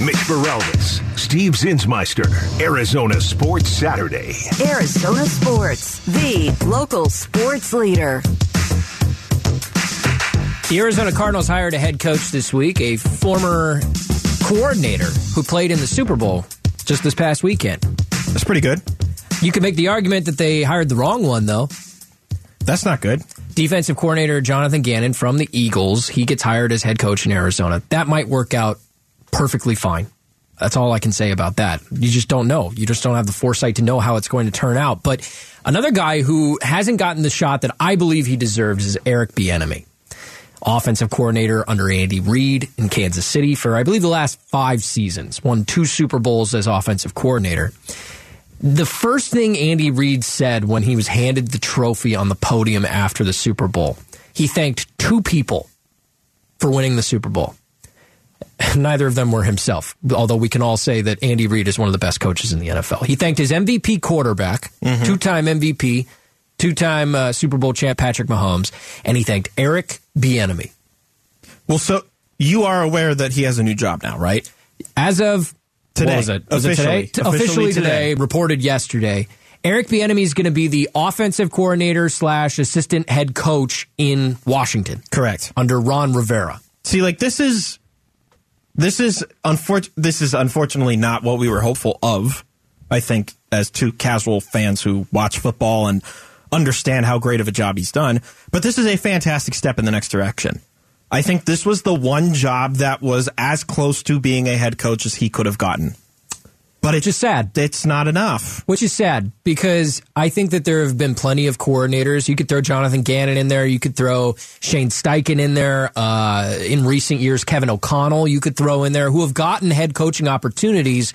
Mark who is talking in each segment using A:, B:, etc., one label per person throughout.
A: Mitch Morales, Steve Zinsmeister, Arizona Sports Saturday.
B: Arizona Sports, the local sports leader.
C: The Arizona Cardinals hired a head coach this week, a former coordinator who played in the Super Bowl just this past weekend.
D: That's pretty good.
C: You could make the argument that they hired the wrong one, though.
D: That's not good.
C: Defensive coordinator Jonathan Gannon from the Eagles, he gets hired as head coach in Arizona. That might work out perfectly fine. That's all I can say about that. You just don't know. You just don't have the foresight to know how it's going to turn out. But another guy who hasn't gotten the shot that I believe he deserves is Eric Bieniemy offensive coordinator under Andy Reid in Kansas City for, I believe, the last five seasons. Won two Super Bowls as offensive coordinator. The first thing Andy Reid said when he was handed the trophy on the podium after the Super Bowl, he thanked two people for winning the Super Bowl. Neither of them were himself, although we can all say that Andy Reid is one of the best coaches in the NFL. He thanked his MVP quarterback, mm-hmm. two time MVP, two time uh, Super Bowl champ Patrick Mahomes, and he thanked Eric Bieniemy.
D: Well, so you are aware that he has a new job now, right?
C: As of
D: today,
C: was it?
D: Was
C: officially,
D: it
C: today? Officially, today, reported yesterday. Eric Bieniemy is going to be the offensive coordinator slash assistant head coach in Washington.
D: Correct.
C: Under Ron Rivera.
D: See, like this is this is unfor- this is unfortunately not what we were hopeful of. I think as two casual fans who watch football and understand how great of a job he's done. But this is a fantastic step in the next direction. I think this was the one job that was as close to being a head coach as he could have gotten.
C: But it's just sad.
D: It's not enough.
C: Which is sad because I think that there have been plenty of coordinators. You could throw Jonathan Gannon in there. You could throw Shane Steichen in there. Uh, in recent years, Kevin O'Connell you could throw in there who have gotten head coaching opportunities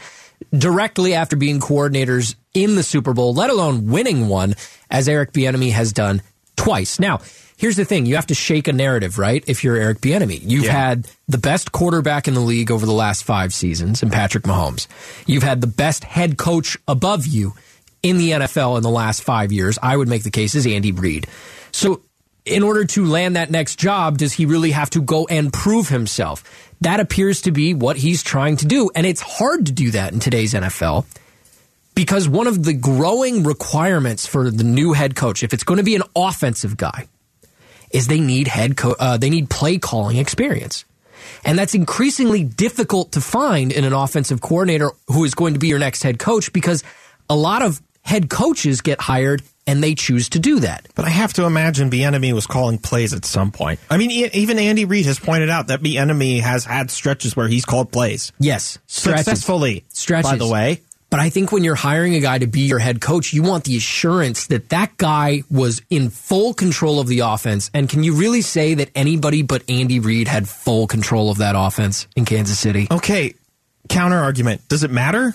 C: directly after being coordinators in the Super Bowl, let alone winning one, as Eric Bieniemy has done twice. Now, here's the thing: you have to shake a narrative, right? If you're Eric Bieniemy, you've yeah. had the best quarterback in the league over the last five seasons, and Patrick Mahomes. You've had the best head coach above you in the NFL in the last five years. I would make the case is Andy Reid. So in order to land that next job, does he really have to go and prove himself? That appears to be what he's trying to do. And it's hard to do that in today's NFL because one of the growing requirements for the new head coach, if it's going to be an offensive guy, is they need head co- uh, they need play calling experience. And that's increasingly difficult to find in an offensive coordinator who is going to be your next head coach because a lot of head coaches get hired and they choose to do that.
D: But I have to imagine Bieniemy was calling plays at some point. I mean, even Andy Reid has pointed out that Bieniemy has had stretches where he's called plays.
C: Yes,
D: stretches. successfully.
C: Stretches,
D: by the way.
C: But I think when you're hiring a guy to be your head coach, you want the assurance that that guy was in full control of the offense. And can you really say that anybody but Andy Reid had full control of that offense in Kansas City?
D: Okay, counter argument. Does it matter?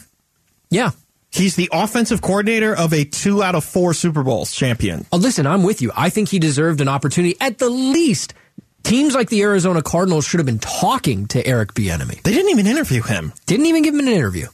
C: Yeah.
D: He's the offensive coordinator of a two out of four Super Bowls champion.
C: Oh, listen, I'm with you. I think he deserved an opportunity at the least. Teams like the Arizona Cardinals should have been talking to Eric Bieniemy.
D: They didn't even interview him.
C: Didn't even give him an interview.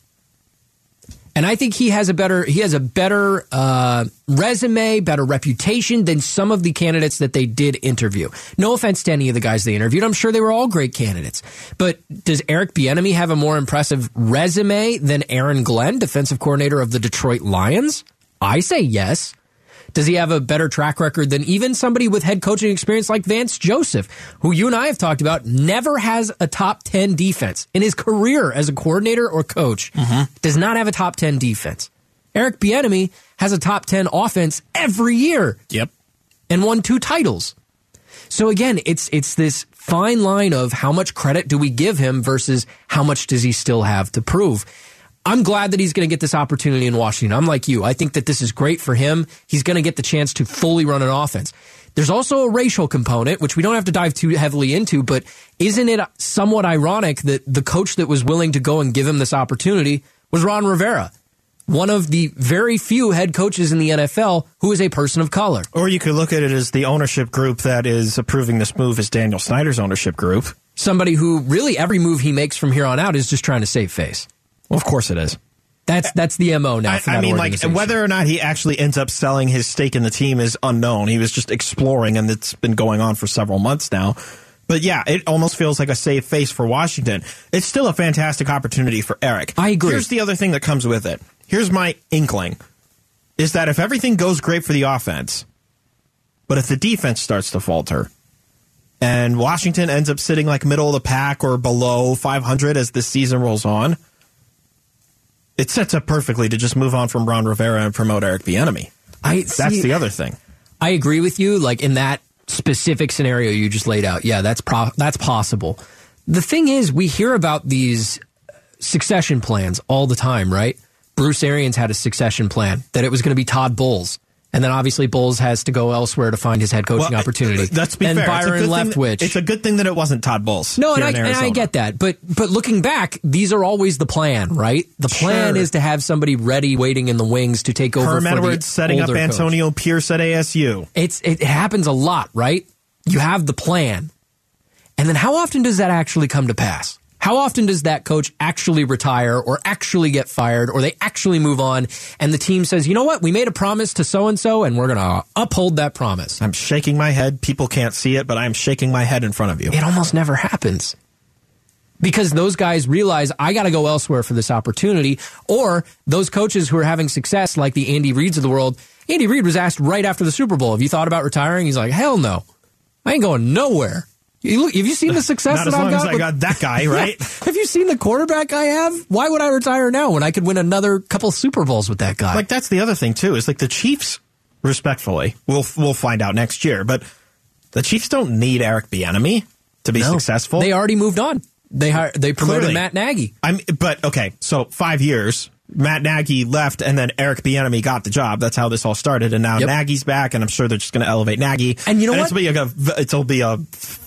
C: And I think he has a better he has a better uh, resume, better reputation than some of the candidates that they did interview. No offense to any of the guys they interviewed, I'm sure they were all great candidates. But does Eric Bieniemy have a more impressive resume than Aaron Glenn, defensive coordinator of the Detroit Lions? I say yes. Does he have a better track record than even somebody with head coaching experience like Vance Joseph, who you and I have talked about, never has a top 10 defense in his career as a coordinator or coach, mm-hmm. does not have a top 10 defense. Eric Bieniemy has a top 10 offense every year.
D: Yep.
C: And won two titles. So again, it's it's this fine line of how much credit do we give him versus how much does he still have to prove. I'm glad that he's going to get this opportunity in Washington. I'm like you. I think that this is great for him. He's going to get the chance to fully run an offense. There's also a racial component, which we don't have to dive too heavily into, but isn't it somewhat ironic that the coach that was willing to go and give him this opportunity was Ron Rivera? One of the very few head coaches in the NFL who is a person of color.
D: Or you could look at it as the ownership group that is approving this move is Daniel Snyder's ownership group.
C: Somebody who really every move he makes from here on out is just trying to save face.
D: Well, of course it is.
C: That's that's the mo now. I, I
D: mean, like whether or not he actually ends up selling his stake in the team is unknown. He was just exploring, and it's been going on for several months now. But yeah, it almost feels like a safe face for Washington. It's still a fantastic opportunity for Eric.
C: I agree.
D: Here's the other thing that comes with it. Here's my inkling is that if everything goes great for the offense, but if the defense starts to falter, and Washington ends up sitting like middle of the pack or below 500 as the season rolls on, it sets up perfectly to just move on from Ron Rivera and promote Eric Bieniemy.
C: I
D: That's
C: see-
D: the other thing.
C: I agree with you. Like in that specific scenario you just laid out, yeah, that's pro- that's possible. The thing is, we hear about these succession plans all the time, right? Bruce Arians had a succession plan that it was going to be Todd Bowles. And then obviously Bowles has to go elsewhere to find his head coaching
D: Well,
C: opportunity.
D: Uh, let's be
C: and
D: fair.
C: Byron
D: good thing that-
C: Leftwich.
D: it's a good thing that it wasn't Todd Bowles.
C: No, and I, and I get that, but but looking back, these are always the plan, right? The plan
D: Sure.
C: is to have somebody ready, waiting in the wings to take over.
D: Herm Edwards setting up
C: older coach.
D: Antonio Pierce at ASU.
C: It's it happens a lot, right? You have the plan, and then how often does that actually come to pass? How often does that coach actually retire or actually get fired or they actually move on and the team says, you know what, we made a promise to so and so and we're going to uphold that promise?
D: I'm shaking my head. People can't see it, but I'm shaking my head in front of you.
C: It almost never happens. Because those guys realize I got to go elsewhere for this opportunity, or those coaches who are having success, like the Andy Reids of the world. Andy Reid was asked right after the Super Bowl, "Have you thought about retiring?" He's like, "Hell no, I ain't going nowhere." You look, have you seen the success that I've got?
D: as I
C: with-
D: got that guy, right?
C: have you seen the quarterback I have? Why would I retire now when I could win another couple Super Bowls with that guy?
D: like that's the other thing too. Is like the Chiefs, respectfully, we'll we'll find out next year, but the Chiefs don't need Eric Bieniemy to be
C: No.
D: successful.
C: They already moved on. They hired, they promoted
D: Clearly.
C: Matt Nagy.
D: I'm, but okay, so five years. Matt Nagy left, and then Eric Bieniemy got the job. That's how this all started, and now
C: Yep.
D: Nagy's back, and I'm sure they're just going to elevate Nagy.
C: And you know
D: It's
C: what?
D: be a, it'll be a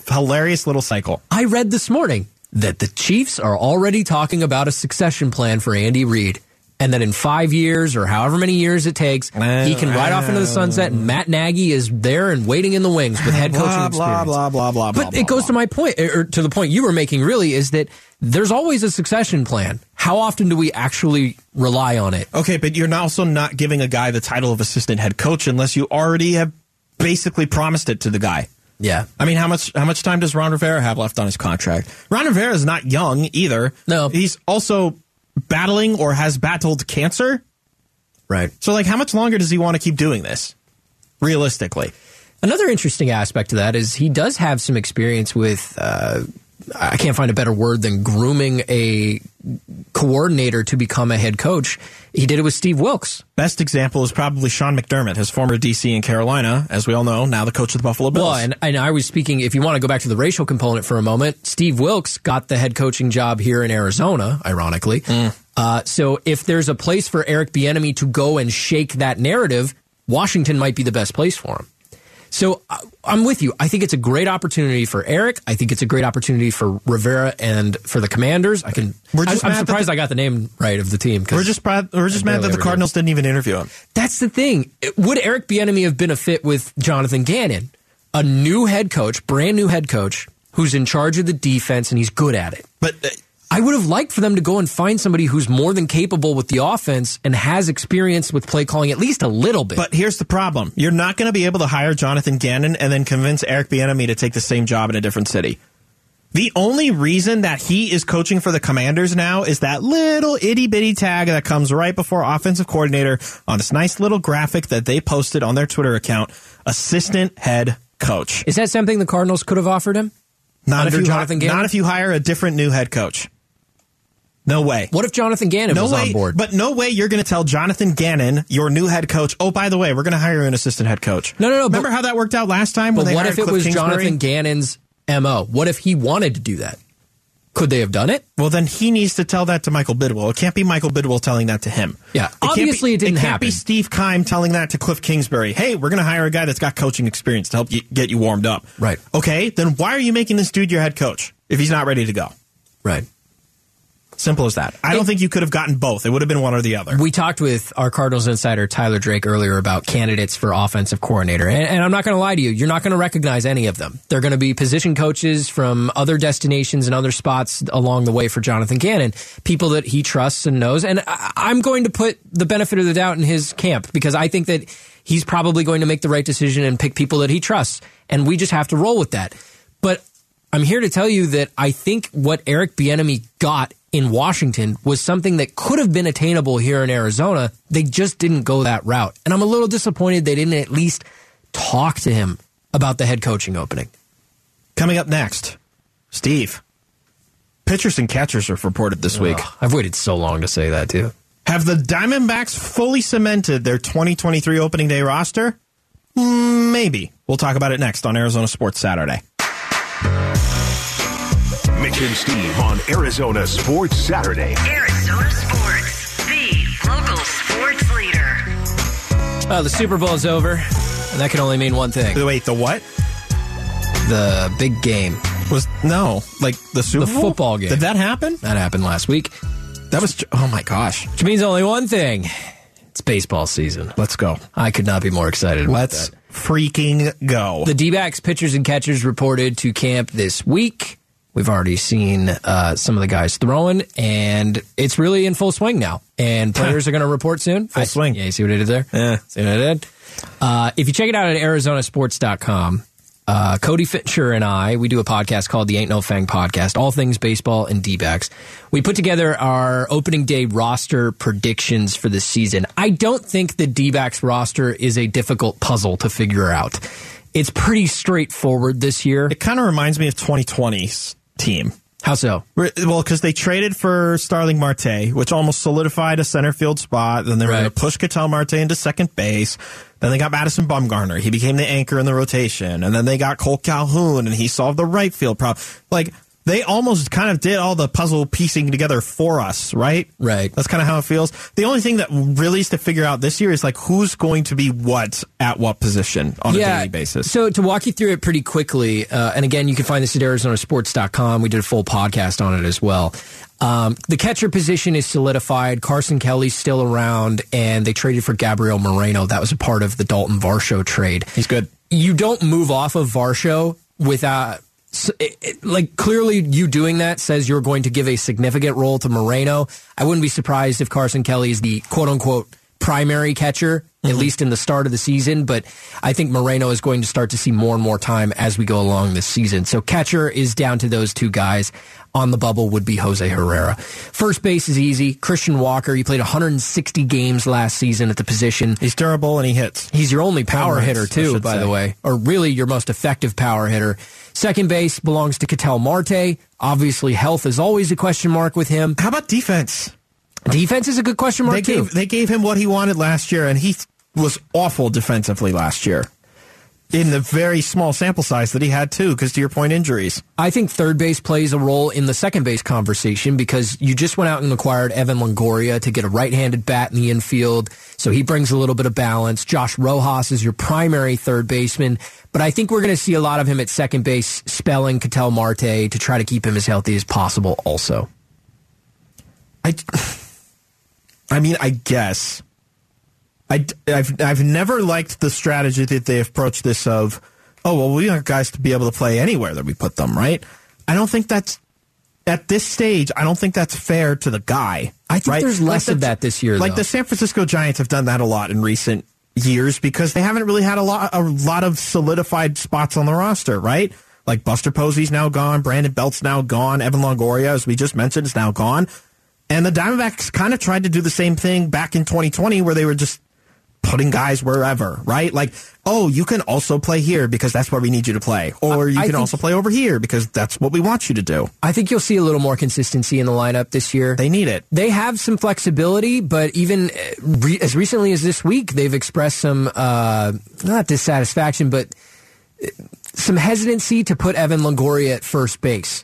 D: hilarious little cycle.
C: I read this morning that the Chiefs are already talking about a succession plan for Andy Reid. And that in five years or however many years it takes, he can ride off into the sunset and Matt Nagy is there and waiting in the wings with head coaching
D: Blah
C: experience.
D: blah blah blah blah.
C: But
D: blah,
C: it goes
D: blah.
C: to my point, or to the point you were making really, is that there's always a succession plan. How often do we actually rely on it?
D: Okay, but you're also not giving a guy the title of assistant head coach unless you already have basically promised it to the guy.
C: Yeah.
D: I mean, how much how much time does Ron Rivera have left on his contract? Ron Rivera is not young either.
C: No.
D: he's also battling or has battled cancer.
C: Right.
D: So, like, how much longer does he want to keep doing this? Realistically,
C: Another interesting aspect of that is he does have some experience with. Uh, I can't find a better word than grooming a coordinator to become a head coach. He did it with Steve Wilks.
D: best example is probably Sean McDermott, his former DC in Carolina, as we all know, now the coach of the Buffalo Bills.
C: Well, and, and I was speaking, if you want to go back to the racial component for a moment, Steve Wilks got the head coaching job here in Arizona, ironically. Uh, so if there's a place for Eric Bieniemy to go and shake that narrative, Washington might be the best place for him. So I- I'm with you. I think it's a great opportunity for Eric. I think it's a great opportunity for Rivera and for the Commanders. I can.
D: We're just
C: I, am surprised
D: the-
C: I got the name right of the team.
D: we're just proud, we're just mad that the. Cardinals didn't even interview him.
C: That's the thing. Would Eric Bieniemy have been a fit with Jonathan Gannon, a new head coach, brand new head coach, who's in charge of the defense and he's good at it?
D: But uh,
C: I would have liked for them to go and find somebody who's more than capable with the offense and has experience with play calling at least a little bit.
D: But here's the problem: you're not going to be able to hire Jonathan Gannon and then convince Eric Bieniemy to take the same job in a different city. The only reason that he is coaching for the Commanders now is that little itty bitty tag that comes right before offensive coordinator on this nice little graphic that they posted on their Twitter account: assistant head coach.
C: is that something the Cardinals could have offered him?
D: Not
C: Under
D: if you
C: Jonathan Gannon?
D: Not if you hire a different new head coach. No way.
C: What if Jonathan Gannon
D: No
C: was
D: way,
C: on board?
D: but no way you're going to tell Jonathan Gannon, your new head coach, oh, by the way, we're going to hire an assistant head coach.
C: No, no, no,
D: Remember
C: but-
D: how that worked out last time when
C: but what if it
D: Cliff
C: was
D: Kingsbury?
C: Jonathan Gannon's MO? What if he wanted to do that? Could they have done it?
D: Well, then he needs to tell that to Michael Bidwill. It can't be Michael Bidwill telling that to him.
C: Yeah,
D: be-
C: obviously it didn't
D: can't
C: happen.
D: be Steve Keim telling that to Cliff Kingsbury. Hey, we're going to hire a guy that's got coaching experience to help you, get you warmed up.
C: Right.
D: Okay, then why are you making this dude your head coach if he's not ready to go?
C: Right.
D: Simple as that. I don't think you could have gotten both. It would have been one or the other.
C: We talked with our Cardinals insider Tyler Drake earlier about candidates for offensive coordinator, and, and I'm not going to lie to you, you're not going to recognize any of them. They're going to be position coaches from other destinations and other spots along the way for Jonathan Gannon, people that he trusts and knows. And I, I'm going to put the benefit of the doubt in his camp because I think that he's probably going to make the right decision and pick people that he trusts, and we just have to roll with that. But I'm here to tell you that I think what Eric Bieniemy got in Washington was something that could have been attainable here in Arizona. They just didn't go that route. And I'm a little disappointed they didn't at least talk to him about the head coaching opening.
D: Coming up next, Steve. Pitchers and catchers are reported this week.
C: Ugh, I've waited so long to say that too.
D: Have the Diamondbacks fully cemented their 2023 opening day roster? Maybe. We'll talk about it next on Arizona Sports Saturday.
A: Mitch and Steve on Arizona Sports Saturday.
B: Arizona Sports, the local sports leader.
C: Well, the Super Bowl is over, and that can only mean one thing:
D: Wait, the what?
C: the big game.
D: Was no like the Super
C: The
D: Bowl?
C: football game.
D: Did that happen?
C: That happened last week,
D: That was oh my gosh.
C: which means only one thing: it's baseball season.
D: Let's go.
C: I could not be more excited. about
D: Let's
C: that.
D: freaking go.
C: The D-backs pitchers and catchers reported to camp this week. We've already seen uh, some of the guys throwing, and it's really in full swing now. And players are going to report soon.
D: Full
C: I-
D: swing.
C: Yeah, you see what I did there?
D: Yeah.
C: See what I did? Uh, if you check it out at arizonasports.com, uh, Cody Fincher and I, we do a podcast called the Ain't No Fang Podcast, all things baseball and D-backs. We put together our opening day roster predictions for the season. I don't think the D-backs roster is a difficult puzzle to figure out. It's pretty straightforward this year.
D: it kind of reminds me of 2020's team.
C: How so?
D: Well, because they traded for Starling Marte, which almost solidified a center field spot. Then they were
C: Right.
D: going to push Ketel Marte into second base. Then they got Madison Bumgarner. He became the anchor in the rotation. And then they got Cole Calhoun, and he solved the right field problem. Like, they almost kind of did all the puzzle piecing together for us, right?
C: Right.
D: That's kind of how it feels. The only thing that really is to figure out this year is like who's going to be what at what position on a daily basis.
C: So to walk you through it pretty quickly, uh, and again, you can find this at ArizonaSports.com. We did a full podcast on it as well. Um, the catcher position is solidified. Carson Kelly's still around, and they traded for Gabriel Moreno. That was a part of the Dalton Varsho trade.
D: He's good.
C: You don't move off of Varsho without. S- it- it- like clearly you doing that says you're going to give a significant role to Moreno. I wouldn't be surprised if Carson Kelly is the quote unquote primary catcher, at mm-hmm. least in the start of the season. But I think Moreno is going to start to see more and more time as we go along this season. So catcher is down to those two guys. On the bubble would be Jose Herrera. First base is easy. Christian Walker, he played 160 games last season at the position.
D: He's durable and he hits.
C: He's your only power hitter
D: I
C: too, by
D: say.
C: the way, or really your most effective power hitter. Second base belongs to Ketel Marte. Obviously, health is always a question mark with him.
D: How about defense?
C: Defense is a good question mark
D: They
C: too.
D: gave they gave him what he wanted last year, and he was awful defensively last year. In the very small sample size that he had too, because to your point, injuries.
C: I think third base plays a role in the second base conversation because you just went out and acquired Evan Longoria to get a right-handed bat in the infield, so he brings a little bit of balance. Josh Rojas is your primary third baseman, but I think we're going to see a lot of him at second base, spelling Ketel Marte to try to keep him as healthy as possible. Also.
D: I, I mean, I guess. I, have I've never liked the strategy that they approach this of, oh, well, we want guys to be able to play anywhere that we put them, right? I don't think that's, at this stage, I don't think that's fair to the guy.
C: I think
D: right?
C: there's less
D: the-
C: of that this year,
D: Like
C: though.
D: the San Francisco Giants have done that a lot in recent years because they haven't really had a lot, a lot of solidified spots on the roster, right? Like Buster Posey's now gone, Brandon Belt's now gone, Evan Longoria, as we just mentioned, is now gone. And the Diamondbacks kind of tried to do the same thing back in 2020 where they were just putting guys wherever, right? Like, oh, you can also play here because that's where we need you to play. Or you
C: I
D: can also play over here because that's what we want you to do.
C: I think you'll see a little more consistency in the lineup this year.
D: They need it.
C: They have some flexibility, but even uh, re- as recently as this week, they've expressed some uh, not dissatisfaction, but uh, some hesitancy to put Evan Longoria at first base.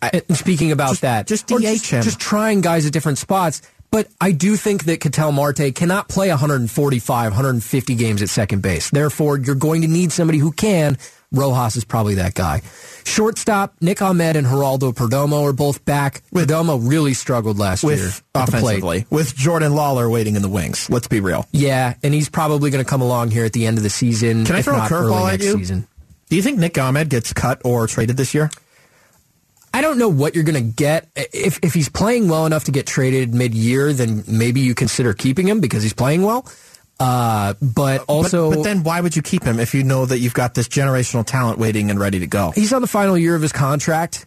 C: Uh, Speaking about
D: Just-
C: that,
D: just DH him.
C: just trying guys at different spots. But I do think that Ketel Marte cannot play 145, 150 games at second base. Therefore, you're going to need somebody who can. Rojas is probably that guy. Shortstop, Nick Ahmed and Geraldo Perdomo are both back. Perdomo really struggled last year
D: With
C: plate.
D: offensively, with Jordan Lawlar waiting in the wings. Let's be real.
C: Yeah, and he's probably going to come along here at the end of the season.
D: Can I throw a curveball at
C: next
D: you?
C: Season.
D: Do you think Nick Ahmed gets cut or traded this year?
C: I don't know what you're going to get. If if he's playing well enough to get traded mid year, then maybe you consider keeping him because he's playing well. Uh, but also,
D: but, but then why would you keep him if you know that you've got this generational talent waiting and ready to go?
C: he's on the final year of his contract.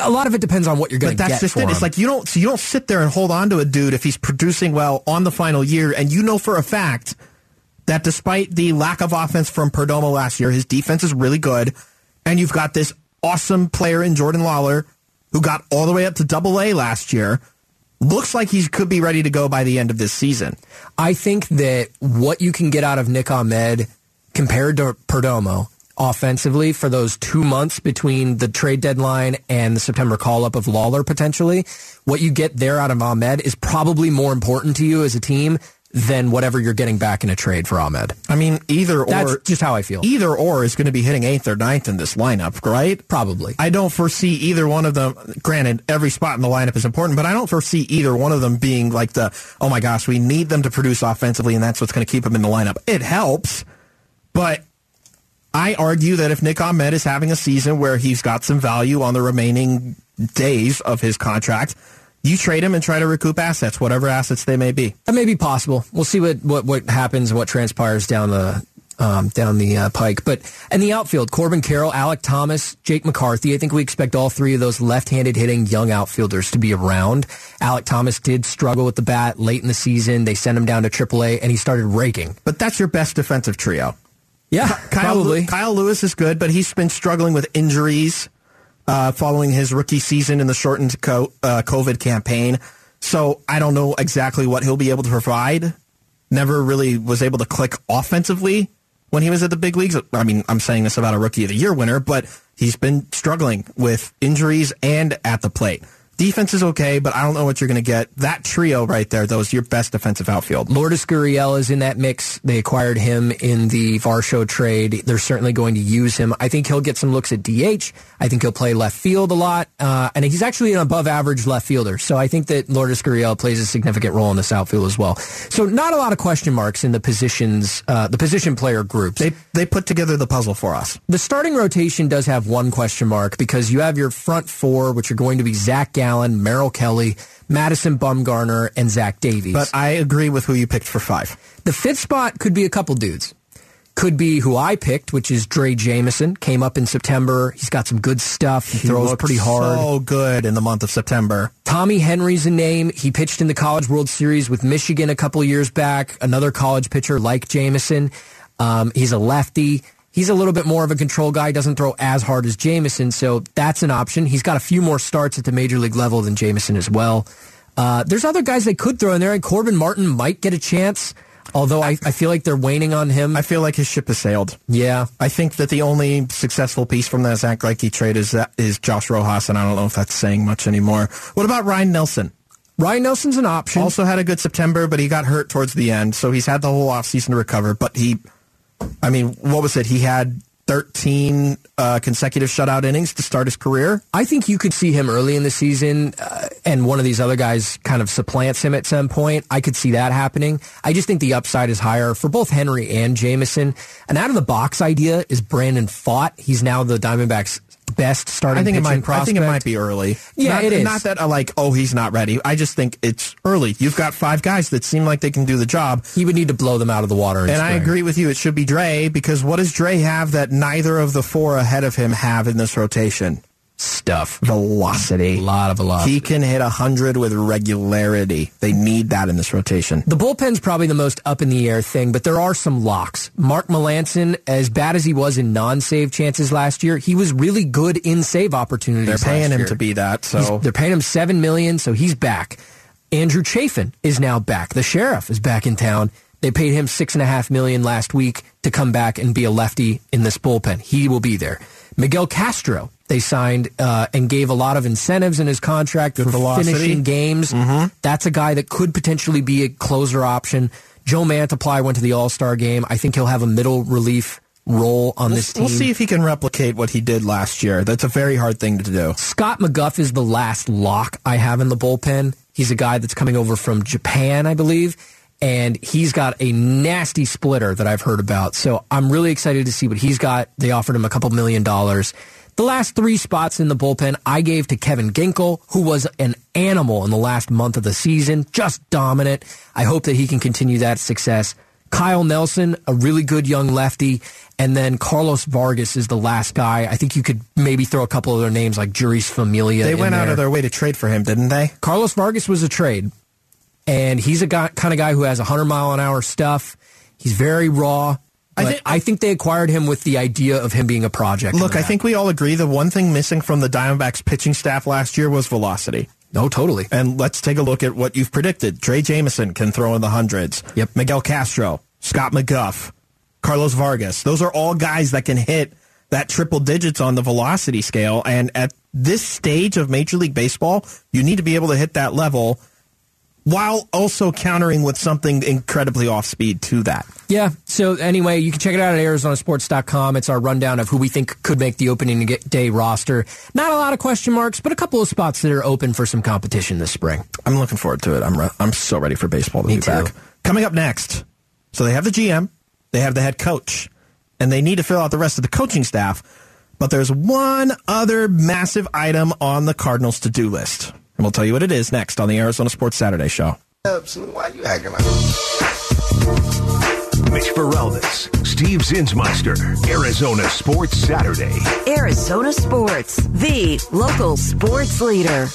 C: A lot of it depends on what you're going
D: But
C: to
D: that's just it. It's like you don't so you don't sit there and hold on to a dude if he's producing well on the final year, and you know for a fact that despite the lack of offense from Perdomo last year, his defense is really good, and you've got this awesome player in Jordan Lawlar who got all the way up to Double A last year. Looks like he could be ready to go by the end of this season.
C: I think that what you can get out of Nick Ahmed compared to Perdomo offensively for those two months between the trade deadline and the September call up of Lawler potentially, what you get there out of Ahmed is probably more important to you as a team than whatever you're getting back in a trade for Ahmed.
D: I mean, either
C: That's
D: or,
C: just how I feel.
D: either or is going to be hitting eighth or ninth in this lineup, right?
C: Probably.
D: I don't foresee either one of them. Granted, every spot in the lineup is important, but I don't foresee either one of them being like the, oh my gosh, we need them to produce offensively, and that's what's going to keep them in the lineup. It helps, but I argue that if Nick Ahmed is having a season where he's got some value on the remaining days of his contract, you trade them and try to recoup assets, whatever assets they may be.
C: That may be possible. We'll see what, what, what happens, what transpires down the um, down the uh, pike. But in the outfield, Corbin Carroll, Alek Thomas, Jake McCarthy. I think we expect all three of those left-handed hitting young outfielders to be around. Alek Thomas did struggle with the bat late in the season. They sent him down to AAA, and he started raking.
D: But that's your best defensive trio.
C: Yeah,
D: Kyle,
C: probably.
D: Kyle Lewis is good, but he's been struggling with injuries uh, following his rookie season in the shortened co- uh, COVID campaign. So I don't know exactly what he'll be able to provide. Never really was able to click offensively when he was at the big leagues. I mean, I'm saying this about a rookie of the year winner, but he's been struggling with injuries and at the plate. Defense is okay, but I don't know what you're going to get. That trio right there, though, is your best defensive outfield.
C: Lourdes Gurriel is in that mix. They acquired him in the Varsho trade. They're certainly going to use him. I think he'll get some looks at DH. I think he'll play left field a lot. Uh, and he's actually an above average left fielder. So I think that Lourdes Gurriel plays a significant role in this outfield as well. So not a lot of question marks in the positions, uh, the position player groups.
D: They they put together the puzzle for us.
C: The starting rotation does have one question mark because you have your front four, which are going to be Zach Gallen, Merrill Kelly, Madison Bumgarner, and Zach Davies.
D: But I agree with who you picked for five.
C: The fifth spot could be a couple dudes. Could be who I picked, which is Drey Jameson. Came up in September. He's got some good stuff. He, throws pretty hard.
D: So good in the month of September.
C: Tommy Henry's a name. He pitched in the College World Series with Michigan a couple years back. Another college pitcher like Jameson. Um, he's a lefty. He's a little bit more of a control guy. Doesn't throw as hard as Jameson, so that's an option. He's got a few more starts at the major league level than Jameson as well. Uh, there's other guys they could throw in there, and Corbin Martin might get a chance. Although I, I feel like they're waning on him.
D: I feel like his ship has sailed.
C: yeah,
D: I think that the only successful piece from that Zack Greinke trade is that is Josh Rojas, and I don't know if that's saying much anymore. What about Ryne Nelson?
C: Ryne Nelson's an option.
D: Also had a good September, but he got hurt towards the end, so he's had the whole offseason to recover. But he, I mean, what was it? He had 13 uh, consecutive shutout innings to start his career.
C: I think you could see him early in the season, uh, and one of these other guys kind of supplants him at some point. I could see that happening. I just think the upside is higher for both Henry and Jameson. An out of the box idea is Brandon Pfaadt. He's now the Diamondbacks' best starting
D: I think it might.
C: prospect.
D: I think it might be early.
C: Yeah,
D: not,
C: it is.
D: Not that I like, oh, he's not ready. I just think it's early. You've got five guys that seem like they can do the job.
C: He would need to blow them out of the water.
D: And I agree with you. It should be Drey because what does Drey have that neither of the four ahead of him have in this rotation?
C: Stuff.
D: Velocity.
C: A lot of velocity.
D: He can hit 100 with regularity. They need that in this rotation.
C: The bullpen's probably the most up in the air thing, but there are some locks. Mark Melancon, as bad as he was in non-save chances last year, he was really good in save opportunities.
D: They're paying him
C: year.
D: to be that.
C: He's-
D: So
C: they're paying him seven million, so he's back. Andrew Chafin is now back. The sheriff is back in town. They paid him six and a half million last week to come back and be a lefty in this bullpen. He will be there. Miguel Castro, they signed uh, and gave a lot of incentives in his contract for
D: velocity.
C: finishing games. That's a guy that could potentially be a closer option. Joe Mantiply went to the All Star game. I think he'll have a middle relief role on
D: we'll,
C: this team.
D: we'll see if he can replicate what he did last year. That's a very hard thing to do.
C: Scott McGough is the last lock I have in the bullpen. He's a guy that's coming over from Japan, I believe, and he's got a nasty splitter that I've heard about. So I'm really excited to see what he's got. They offered him a couple million dollars. The last three spots in the bullpen I gave to Kevin Ginkel, who was an animal in the last month of the season, just dominant. I hope that he can continue that success. Kyle Nelson, a really good young lefty, and then Carlos Vargas is the last guy. I think you could maybe throw a couple other names like Jeurys Familia.
D: They went out of their way to trade for him, didn't they?
C: Carlos Vargas was a trade, and he's a guy, kind of guy who has 100 mile an hour stuff. He's very raw.
D: I
C: I think they acquired him with the idea of him being a project.
D: Look, I think we all agree the one thing missing from the Diamondbacks pitching staff last year was velocity.
C: no, totally.
D: And let's take a look at what you've predicted. Drey Jameson can throw in the hundreds.
C: Yep.
D: Miguel Castro, Scott McGough, Carlos Vargas. Those are all guys that can hit that triple digits on the velocity scale. And at this stage of Major League Baseball, you need to be able to hit that level while also countering with something incredibly off speed to that.
C: Yeah. So anyway, you can check it out at ArizonaSports.com. It's our rundown of who we think could make the opening day roster. Not a lot of question marks, but a couple of spots that are open for some competition this spring.
D: I'm looking forward to it. I'm re- I'm so ready for baseball to
C: Me
D: be
C: too.
D: back. Coming up next, so they have the GM, they have the head coach, and they need to fill out the rest of the coaching staff. But there's one other massive item on the Cardinals' to-do list, and we'll tell you what it is next on the Arizona Sports Saturday Show.
E: Absolutely. Why you acting like
A: Mitch Feraldez, Steve Zinsmeister, Arizona Sports Saturday.
B: Arizona Sports, the local sports leader.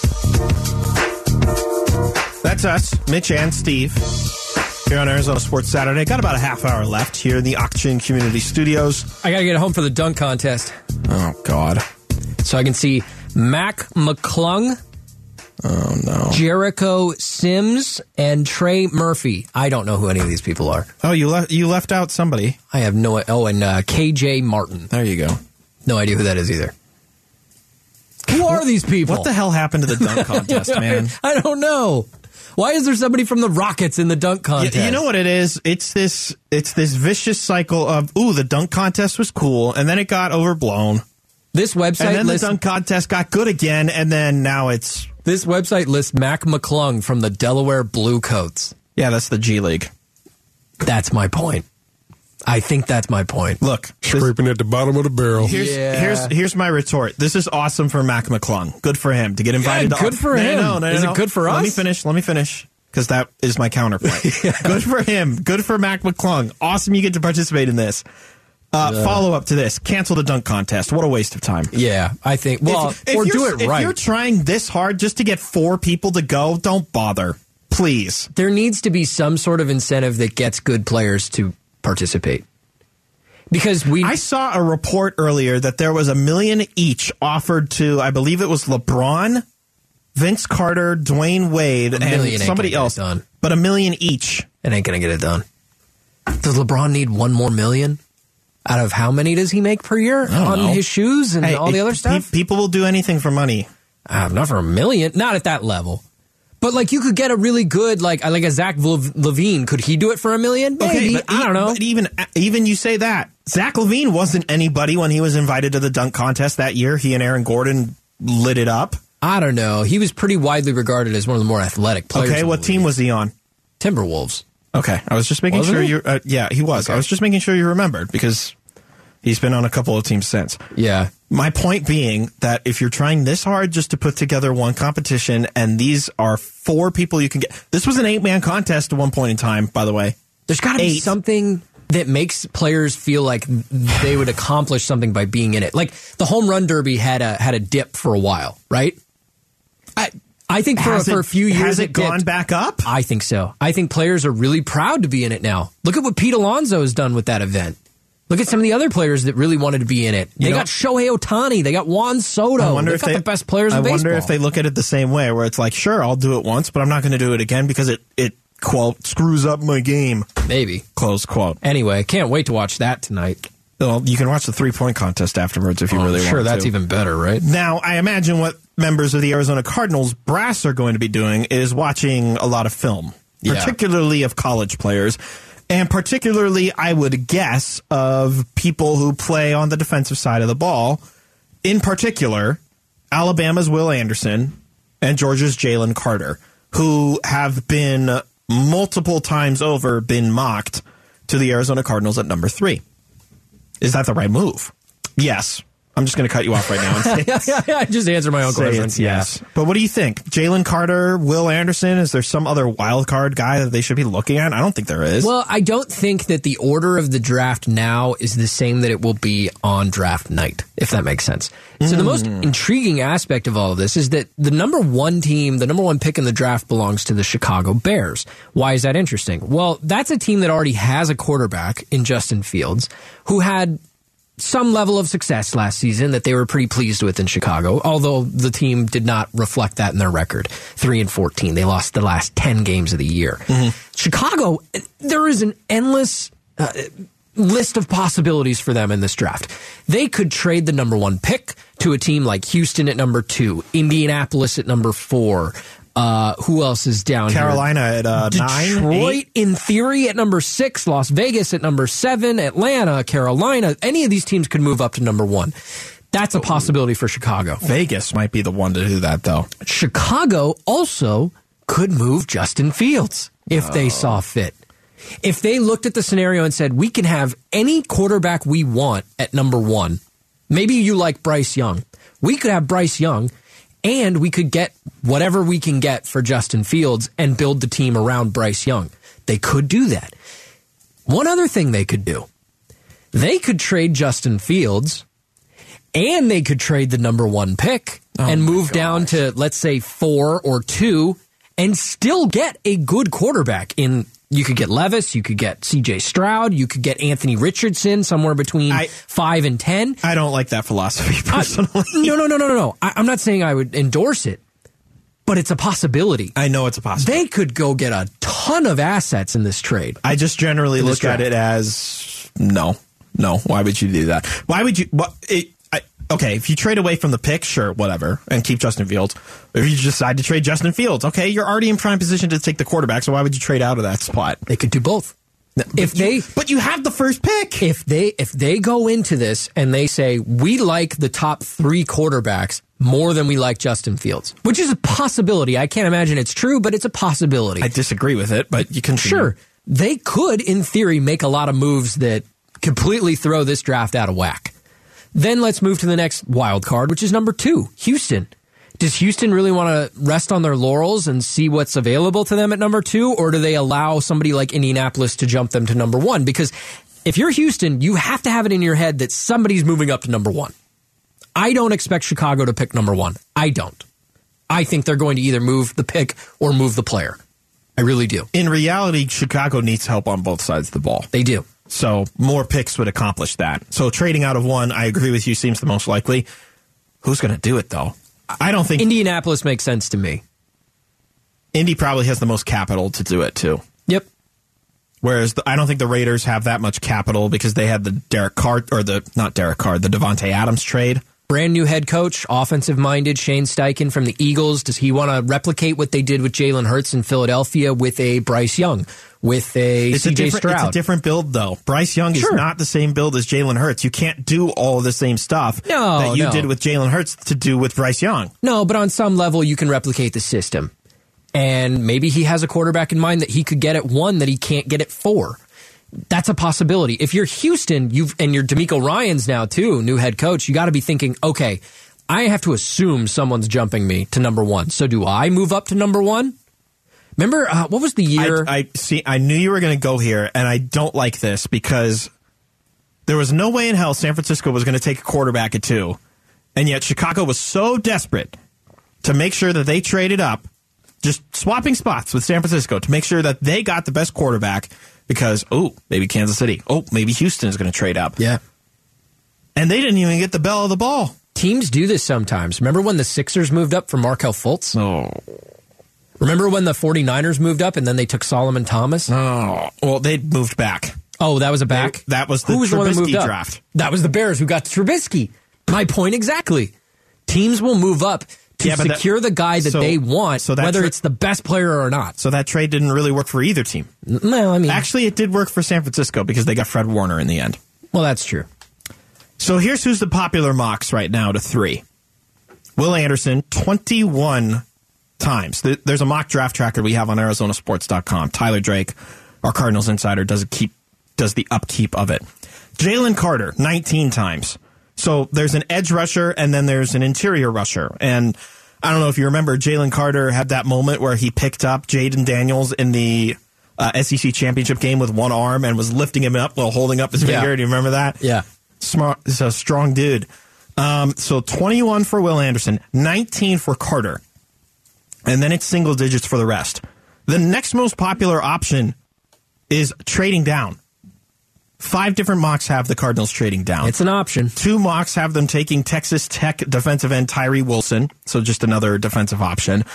D: That's us, Mitch and Steve, here on Arizona Sports Saturday. Got about a half hour left here in the Auction Community Studios.
C: I got to get home for the dunk contest
D: Oh God,
C: so I can see Mac McClung,
D: oh no.
C: Jericho Sims, and Trey Murphy. I don't know who any of these people are.
D: Oh, you left you left out somebody.
C: I have no. Oh, and uh, KJ Martin.
D: There you go.
C: No idea who that is either. Who are these people?
D: What the hell happened to the dunk contest, man?
C: I don't know. Why is there somebody from the Rockets in the dunk contest?
D: You know what it is? It's this it's this vicious cycle of ooh, the dunk contest was cool, and then it got overblown,
C: this website
D: and then
C: lists
D: the dunk contest got good again, and then now it's
C: this website lists Mac McClung from the Delaware Bluecoats.
D: yeah, that's the G League.
C: That's my point. I think that's my point.
D: Look, this-
F: Scraping at the bottom of the barrel.
D: here's
C: Yeah.
D: here's here's my retort. This is awesome for Mac McClung. Good for him to get invited.
C: Yeah,
D: to
C: good for
D: No,
C: him.
D: No, no, no,
C: Is it
D: no.
C: good for us?
D: Let me finish. Let me finish. Because that is my counterpoint. Good for him. Good for Mac McClung. Awesome you get to participate in this. Uh, Follow up to this. Cancel the dunk contest. What a waste of time.
C: Yeah, I think. Well,
D: if, if
C: or do
D: you're-
C: it
D: If
C: right.
D: you're trying this hard just to get four people to go, don't bother. Please.
C: there needs to be some sort of incentive that gets good players to participate. Because we,
D: I saw a report earlier that there was a million each offered to, I believe it was LeBron, Vince Carter, Dwyane Wade, and somebody else.
C: done.
D: But a million each.
C: it ain't gonna get it done. Does LeBron need one more million? Out of how many does he make per year on
D: know.
C: his shoes and
D: Hey,
C: all the
D: it-
C: other stuff?
D: people will do anything for money.
C: Uh, not for a million, not at that level. But like you could get a really good like like a Zach LaVine. Could he do it for a million? Maybe.
D: but
C: I don't know.
D: Even even you say that Zach LaVine wasn't anybody when he was invited to the dunk contest that year. He and Aaron Gordon lit it up.
C: I don't know. He was pretty widely regarded as one of the more athletic players.
D: Okay, what team was he on?
C: Timberwolves?
D: Okay, I was just making
C: Wasn't
D: sure you. Uh, yeah, he was. I was just making sure you remembered because he's been on a couple of teams since.
C: Yeah.
D: My point being that if you're trying this hard just to put together one competition, and these are four people you can get. This was an eight man contest at one point in time, by the way.
C: There's got to be something that makes players feel like they would accomplish something by being in it. Like the home run derby had a had a dip for a while, right? I I think for,
D: Has
C: for
D: it-
C: a few years
D: has it gone
C: dipped.
D: back up?
C: I think so. I think players are really proud to be in it now. Look at what Pete Alonso has done with that event. Look at some of the other players that really wanted to be in it. They
D: You know-
C: got Shohei Ohtani. They got Juan Soto.
D: I wonder if
C: got
D: they
C: the best players
D: I wonder if they look at it the same way, where it's like, sure, I'll do it once, but I'm not going to do it again because it it quote screws up my game.
C: Maybe.
D: Close quote.
C: Anyway, can't wait to watch that tonight.
D: Well, you can watch the three point contest afterwards if you
C: Oh,
D: really
C: I'm
D: want.
C: sure that's
D: to.
C: even better, right?
D: Now, I imagine what members of the Arizona Cardinals brass are going to be doing is watching a lot of film,
C: Yeah.
D: particularly of college players, and particularly, I would guess, of people who play on the defensive side of the ball. In particular, Alabama's Will Anderson and Georgia's Jalen Carter, who have been multiple times over been mocked to the Arizona Cardinals at number three. Is that the right move? Yes. I'm just going to cut you off right now and say,
C: I just answer my own
D: say
C: question.
D: it's yes. But what do you think? Jalen Carter, Will Anderson? Is there some other wild card guy that they should be looking at? I don't think there is.
C: Well, I don't think that the order of the draft now is the same that it will be on draft night, if that makes sense. So the most hmm. intriguing aspect of all of this is that the number one team, the number one pick in the draft belongs to the Chicago Bears. Why is that interesting? Well, that's a team that already has a quarterback in Justin Fields who had some level of success last season that they were pretty pleased with in Chicago, although the team did not reflect that in their record. 3 and 14. They lost the last 10 games of the year. Chicago, there is an endless uh, list of possibilities for them in this draft. They could trade the number 1 pick to a team like Houston at number 2, Indianapolis at number 4, uh, who else is down here?
D: Carolina at uh, nine,
C: Detroit,
D: eight?
C: in theory, at number six, Las Vegas at number seven, Atlanta, Carolina. Any of these teams could move up to number one. That's a possibility for Chicago.
D: Vegas might be the one to do that, though.
C: Chicago also could move Justin Fields if they saw fit. If they looked at the scenario and said, we can have any quarterback we want at number one, maybe you like Bryce Young. We could have Bryce Young and we could get whatever we can get for Justin Fields and build the team around Bryce Young. They could do that. One other thing they could do they could trade Justin Fields and they could trade the number one pick oh and move down to, let's say, four or two and still get a good quarterback in. You could get Levis, you could get CJ Stroud, you could get Anthony Richardson somewhere between
D: I-
C: five and 10.
D: I don't like that philosophy uh, personally.
C: No, no, no, no, no, no. I, I'm not saying I would endorse it, but it's a possibility.
D: I know it's a possibility.
C: They could go get a ton of assets in this trade.
D: I just generally look at it as no, no. Why would you do that? Why would you? What? It, okay, if you trade away from the pick, sure, whatever, and keep Justin Fields. If you decide to trade Justin Fields, okay, you're already in prime position to take the quarterback. So why would you trade out of that spot?
C: They could do both. If they
D: But you have the first pick.
C: if they if they go into this and they say we like the top three quarterbacks more than we like Justin Fields, which is a possibility. I can't imagine it's true, but it's a possibility.
D: I disagree with it, but you can
C: sure, they could, in theory, make a lot of moves that completely throw this draft out of whack. Then let's move to the next wild card, which is number two, Houston. Does Houston really want to rest on their laurels and see what's available to them at number two, or do they allow somebody like Indianapolis to jump them to number one? Because if you're Houston, you have to have it in your head that somebody's moving up to number one. I don't expect Chicago to pick number one. I don't. I think they're going to either move the pick or move the player. I really do.
D: In reality, Chicago needs help on both sides of the ball.
C: They do.
D: So more picks would accomplish that. So trading out of one, I agree with you, seems the most likely. Who's going to do it though? I don't think
C: Indianapolis makes sense to me.
D: Indy probably has the most capital to do it too.
C: Yep.
D: Whereas the, I don't think the Raiders have that much capital because they had the Derek Carr or the not Derek Carr, the Davante Adams trade.
C: Brand new head coach, offensive minded Shane Steichen from the Eagles. Does he want to replicate what they did with Jalen Hurts in Philadelphia with a Bryce Young, with a
D: It's a
C: CJ
D: different,
C: Stroud?
D: it's a different build though. Bryce Young is not the same build as Jalen Hurts. You can't do all the same stuff
C: No,
D: that you
C: no.
D: did with Jalen Hurts to do with Bryce Young.
C: No, but on some level, you can replicate the system. And maybe he has a quarterback in mind that he could get at one that he can't get at four. That's a possibility. If you're Houston, you've and you're DeMeco Ryans now too, new head coach. You got to be thinking, okay, I have to assume someone's jumping me to number one. So do I move up to number one? Remember uh, what was the year?
D: I, I see. I knew you were going to go here, and I don't like this because there was no way in hell San Francisco was going to take a quarterback at two, and yet Chicago was so desperate to make sure that they traded up, just swapping spots with San Francisco to make sure that they got the best quarterback. Because oh, maybe Kansas City, oh, maybe Houston is going to trade up,
C: yeah.
D: and they didn't even get the bell of the ball.
C: Teams do this sometimes. Remember when the Sixers moved up for Markelle Fultz?
D: Oh,
C: Remember when the 49ers moved up and then they took Solomon Thomas?
D: oh, well, they moved back.
C: Oh, that was a back.
D: That was the
C: Who was the one that
D: Trubisky
C: moved up?
D: draft.
C: That was the Bears who got Trubisky. My point exactly. Teams will move up to
D: Yeah, but that-
C: secure the guy that
D: so-
C: they want,
D: so that
C: whether
D: tra-
C: it's the best player or not.
D: So that trade didn't really work for either team.
C: No, I mean,
D: Actually, it did work for San Francisco because they got Fred Warner in the end.
C: well, that's true.
D: So here's who's the popular mocks right now to three. Will Anderson, 21 times. There's a mock draft tracker we have on ArizonaSports.com. Tyler Drake, our Cardinals insider, does keep does the upkeep of it. Jalen Carter, 19 times. So there's an edge rusher and then there's an interior rusher. And I don't know if you remember, Jalen Carter had that moment where he picked up Jayden Daniels in the uh, SEC championship game with one arm and was lifting him up while holding up his
C: Yeah.
D: finger. Do you remember that?
C: Yeah.
D: Smart. He's a strong dude. Um, so 21 for Will Anderson, 19 for Carter, and then it's single digits for the rest. The next most popular option is trading down. Five different mocks have the Cardinals trading down.
C: It's an option.
D: Two mocks have them taking Texas Tech defensive end Tyree Wilson, so just another defensive option.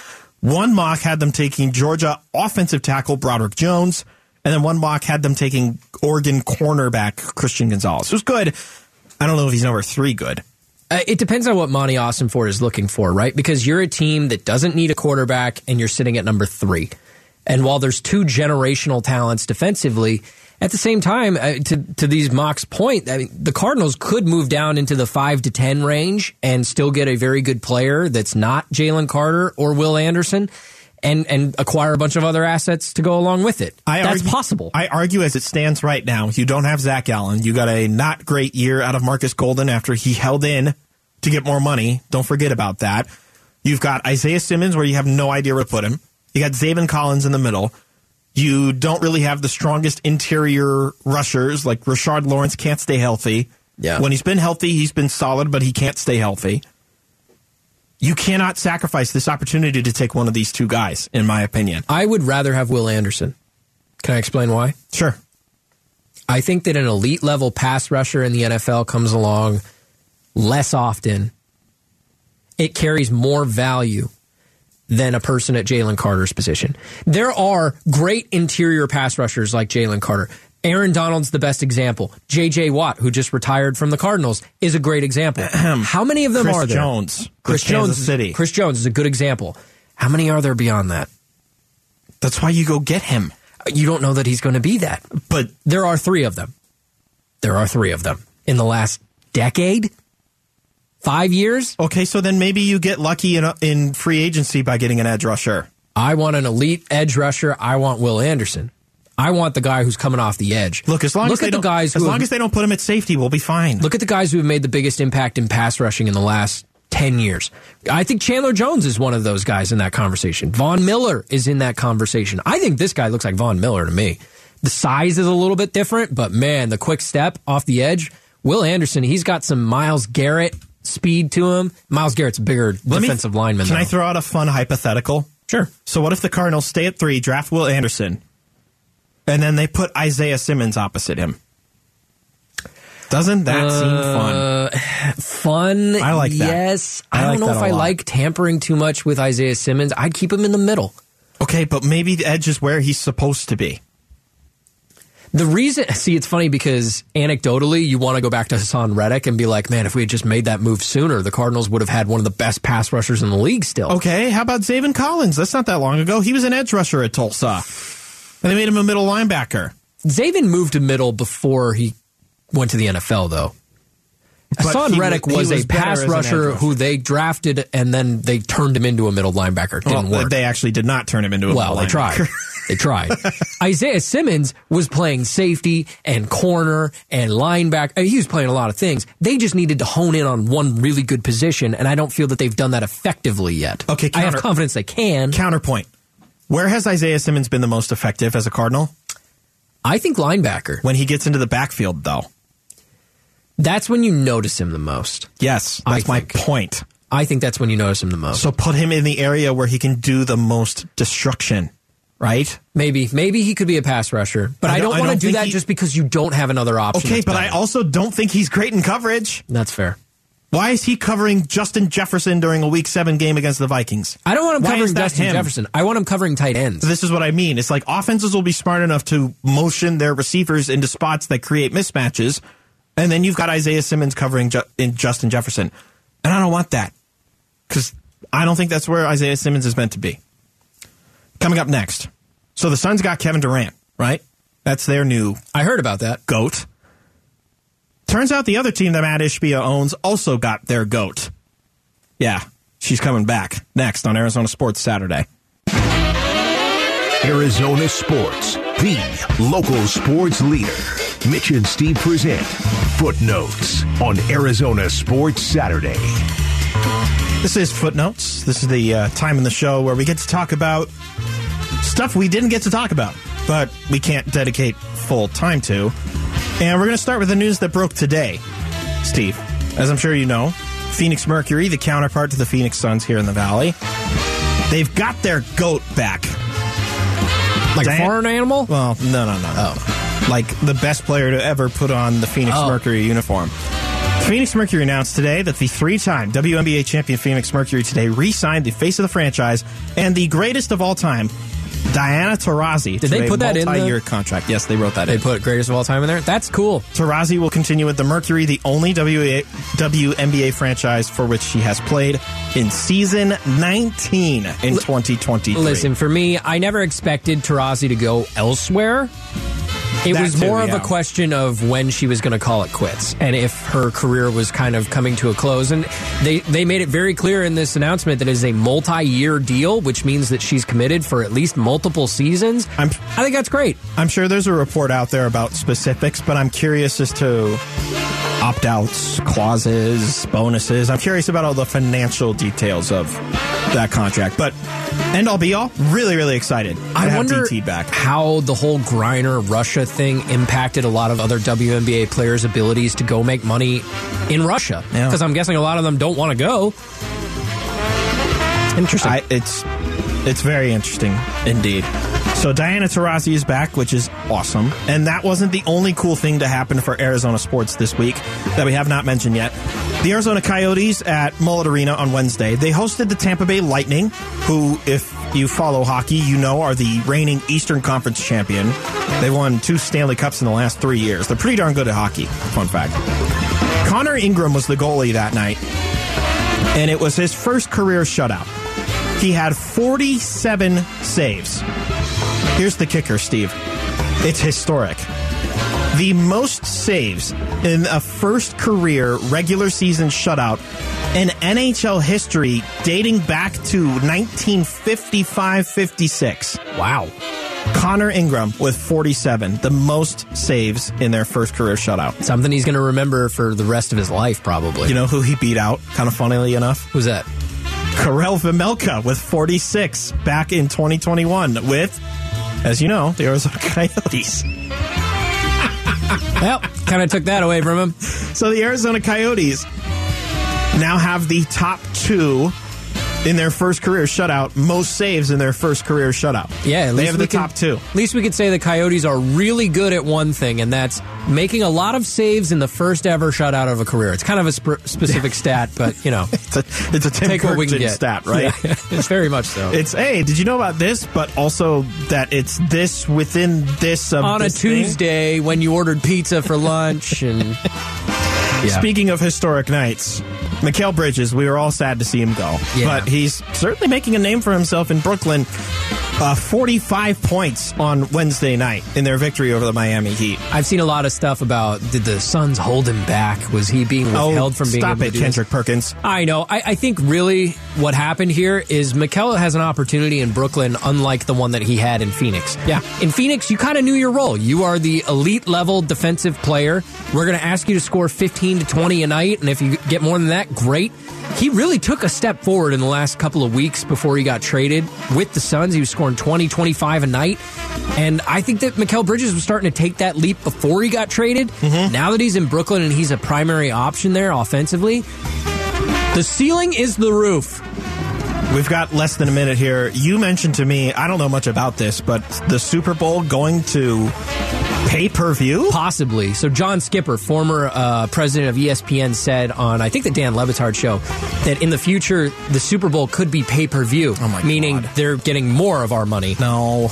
D: One mock had them taking Georgia offensive tackle Broderick Jones, and then one mock had them taking Oregon cornerback Christian Gonzalez. It was good. I don't know if he's number three good.
C: Uh, it depends on what Monti Ossenfort is looking for, right? Because you're a team that doesn't need a quarterback and you're sitting at number three. And while there's two generational talents defensively, at the same time, uh, to to these mocks' point, I mean, the Cardinals could move down into the five to ten range and still get a very good player that's not Jalen Carter or Will Anderson, and and acquire a bunch of other assets to go along with it. that's
D: argue-
C: possible.
D: I argue as it stands right now, you don't have Zach Allen. You got a not great year out of Marcus Golden after he held in to get more money. Don't forget about that. You've got Isaiah Simmons where you have no idea where to put him. You got Zaven Collins in the middle. You don't really have the strongest interior rushers like Rashard Lawrence can't stay healthy.
C: Yeah.
D: When he's been healthy, he's been solid, but he can't stay healthy. You cannot sacrifice this opportunity to take one of these two guys, in my opinion.
C: I would rather have Will Anderson. Can I explain why?
D: Sure.
C: I think that an elite level pass rusher in the NFL comes along less often. It carries more value than a person at Jalen Carter's position. There are great interior pass rushers like Jalen Carter. Aaron Donald's the best example. J.J. Watt, who just retired from the Cardinals, is a great example. How many of them
D: Chris
C: are there?
D: Jones,
C: Chris
D: with Kansas
C: Jones,
D: City.
C: Chris Jones is a good example. How many are there beyond that?
D: That's why you go get him.
C: You don't know that he's going to be that.
D: But
C: There are three of them. There are three of them in the last decade, five years.
D: okay, so then maybe you get lucky in in free agency by getting an edge rusher.
C: I want an elite edge rusher. I want Will Anderson. I want the guy who's coming off the edge.
D: Look, as long
C: look
D: as they
C: at the
D: don't,
C: guys
D: as long
C: have,
D: as they don't put him at safety, we'll be fine.
C: look at the guys who have made the biggest impact in pass rushing in the last ten years. I think Chandler Jones is one of those guys in that conversation. Von Miller is in that conversation. I think this guy looks like Von Miller to me. The size is a little bit different, but man, the quick step off the edge. Will Anderson, he's got some Myles Garrett speed to him. Myles Garrett's a bigger
D: Let me-
C: defensive lineman.
D: Can I throw out a fun hypothetical?
C: Sure.
D: So what if the Cardinals stay at three, draft Will Anderson, and then they put Isaiah Simmons opposite him? Doesn't that seem uh, fun?
C: Fun.
D: I like that.
C: Yes. I,
D: I
C: don't know if I
D: lot.
C: like tampering too much with Isaiah Simmons. I'd keep him in the middle.
D: Okay, but maybe the edge is where he's supposed to be.
C: The reason, see, it's funny because anecdotally, you want to go back to Haason Reddick and be like, man, if we had just made that move sooner, the Cardinals would have had one of the best pass rushers in the league still.
D: Okay, how about Zaven Collins? That's not that long ago. He was an edge rusher at Tulsa, and they made him a middle linebacker.
C: Zaven moved to middle before he went to the NFL, though.
D: But Haason
C: Reddick was,
D: was
C: a pass
D: as an edge
C: rusher who they drafted and then they turned him into a middle linebacker. Didn't
D: Well,
C: work.
D: they actually did not turn him into a
C: Well,
D: middle
C: they tried. They tried. Isaiah Simmons was playing safety and corner and linebacker. I uh, mean, he was playing a lot of things. They just needed to hone in on one really good position, and I don't feel that they've done that effectively yet.
D: Okay,
C: I have confidence they can.
D: Counterpoint. Where has Isaiah Simmons been the most effective as a Cardinal?
C: I think linebacker.
D: When he gets into the backfield, though.
C: That's when you notice him the most.
D: Yes, that's my point.
C: I think that's when you notice him the most.
D: So put him in the area where he can do the most destruction, right?
C: maybe, maybe he could be a pass rusher, but
D: I don't-
C: don't, want to do that
D: he-
C: just because you don't have another option.
D: Okay, but I also don't think he's great in coverage.
C: that's fair.
D: Why is he covering Justin Jefferson during a Week Seven game against the Vikings?
C: I don't want him
D: Why
C: covering Justin
D: him?
C: Jefferson. I want him covering tight ends.
D: This is what I mean. It's like offenses will be smart enough to motion their receivers into spots that create mismatches, and then you've got Isaiah Simmons covering Ju- in Justin Jefferson, and I don't want that because I don't think that's where Isaiah Simmons is meant to be. Coming up next, so the Suns got Kevin Durant, right? That's their new
C: I heard about that.
D: goat. Turns out the other team that Mat Ishbia owns also got their goat. Yeah, she's coming back next on Arizona Sports Saturday.
A: Arizona Sports, the local sports leader. Mitch and Steve present Footnotes on Arizona Sports Saturday.
D: This is Footnotes. This is the uh, time in the show where we get to talk about stuff we didn't get to talk about, but we can't dedicate full time to. And we're going to start with the news that broke today, Steve. As I'm sure you know, Phoenix Mercury, the counterpart to the Phoenix Suns here in the Valley, they've got their goat back.
C: Like a foreign animal?
D: Well, no, no, no. Oh. Like the best player to ever put on the Phoenix
C: Oh.
D: Mercury uniform. Phoenix Mercury announced today that the three-time WNBA champion Phoenix Mercury today re-signed the face of the franchise and the greatest of all time, Diana Taurasi.
C: Did they put that in the-
D: multi-year contract? Yes, they wrote that in.
C: They
D: in.
C: put greatest of all time in there? That's cool.
D: Taurasi will continue with the Mercury, the only WA, WNBA franchise for which she has played in season 19 in 2023.
C: Listen, for me, I never expected Taurasi to go elsewhere. It
D: That
C: was
D: too,
C: more of
D: yeah.
C: a question of when she was going to call it quits and if her career was kind of coming to a close. And they, they made it very clear in this announcement that it is a multi year deal, which means that she's committed for at least multiple seasons.
D: I'm-
C: I think that's great.
D: I'm sure there's a report out there about specifics, but I'm curious as to opt outs, clauses, bonuses. I'm curious about all the financial details of that contract. But end all be all, really, really excited. to
C: I
D: have
C: wonder
D: DT back.
C: how the whole Griner Russia thing impacted a lot of other WNBA players' abilities to go make money in Russia.
D: Yeah.
C: Because I'm guessing a lot of them don't want to go. Interesting.
D: I, it's it's very interesting indeed. So Diana Taurasi is back, which is awesome. And that wasn't the only cool thing to happen for Arizona sports this week that we have not mentioned yet. The Arizona Coyotes at Mullet Arena on Wednesday, they hosted the Tampa Bay Lightning, who, if you follow hockey, you know are the reigning Eastern Conference champion. They won two Stanley Cups in the last three years. They're pretty darn good at hockey. Fun fact. Connor Ingram was the goalie that night, and it was his first career shutout. He had 47 saves. Here's the kicker, Steve. It's historic. The most saves in a first career regular season shutout in NHL history dating back to 1955 56.
C: wow.
D: Connor Ingram with 47, the most saves in their first career shutout.
C: Something he's going to remember for the rest of his life, probably.
D: You know who he beat out, kind of funnily enough?
C: Who's that?
D: Karel Vejmelka with 46 back in 2021 with, as you know, the Arizona Coyotes.
C: Well, kind of took that away from him.
D: So the Arizona Coyotes now have the top two in their first career shutout, most saves in their first career shutout.
C: Yeah, at
D: they
C: least
D: have
C: we
D: the
C: can-
D: top two.
C: At least we could say the Coyotes are really good at one thing, and that's making a lot of saves in the first ever shutout of a career. It's kind of a sp- specific stat, but you know,
D: It's a, it's a Tim
C: take what we can get.
D: stat, right?
C: Yeah, it's very much so.
D: It's hey, did you know about this? But also that it's this within this of
C: on a
D: this thing?
C: Tuesday when you ordered pizza for lunch and Yeah.
D: Speaking of historic nights, Mikal Bridges, we were all sad to see him go.
C: Yeah.
D: But he's certainly making a name for himself in Brooklyn. Uh, 45 points on Wednesday night in their victory over the Miami Heat.
C: I've seen a lot of stuff about did the Suns hold him back? Was he being withheld from being
D: Oh, stop it? Kendrick Perkins.
C: I know. I, I think really what happened here is Mikal has an opportunity in Brooklyn, unlike the one that he had in Phoenix.
D: Yeah.
C: In Phoenix, you kind of knew your role. You are the elite level defensive player. We're going to ask you to score 15 to 20 a night, and if you get more than that, great. He really took a step forward in the last couple of weeks before he got traded with the Suns. He was scoring 20, 25 a night. And I think that Mikal Bridges was starting to take that leap before he got traded. Mm-hmm. Now that he's in Brooklyn and he's a primary option there offensively, the ceiling is the roof.
D: We've got less than a minute here. You mentioned to me, I don't know much about this, but the Super Bowl going to pay per view?
C: Possibly. So John Skipper, former uh, president of ESPN, said on I think the Dan Le Batard show that in the future the Super Bowl could be pay per view.
D: Oh my
C: meaning
D: God.
C: they're getting more of our money,
D: No.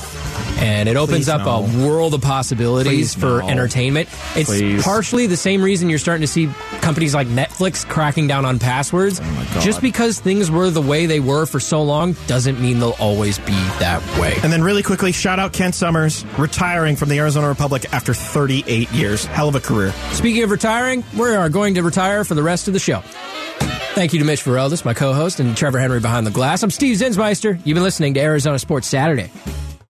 C: and it opens
D: Please
C: up
D: no.
C: a world of possibilities
D: Please
C: for
D: no.
C: entertainment. It's
D: Please.
C: partially the same reason you're starting to see companies like Netflix cracking down on passwords.
D: Oh my God.
C: Just because things were the way they were for so long doesn't mean they'll always be that way.
D: And then, really quickly, shout out Kent Somers, retiring from the Arizona Republic after 38 years. Hell of a career.
C: Speaking of retiring, we are going to retire for the rest of the show. Thank you to Mitch Vareldis, my co-host, and Trevor Henry behind the glass. I'm Steve Zinsmeister. You've been listening to Arizona Sports Saturday.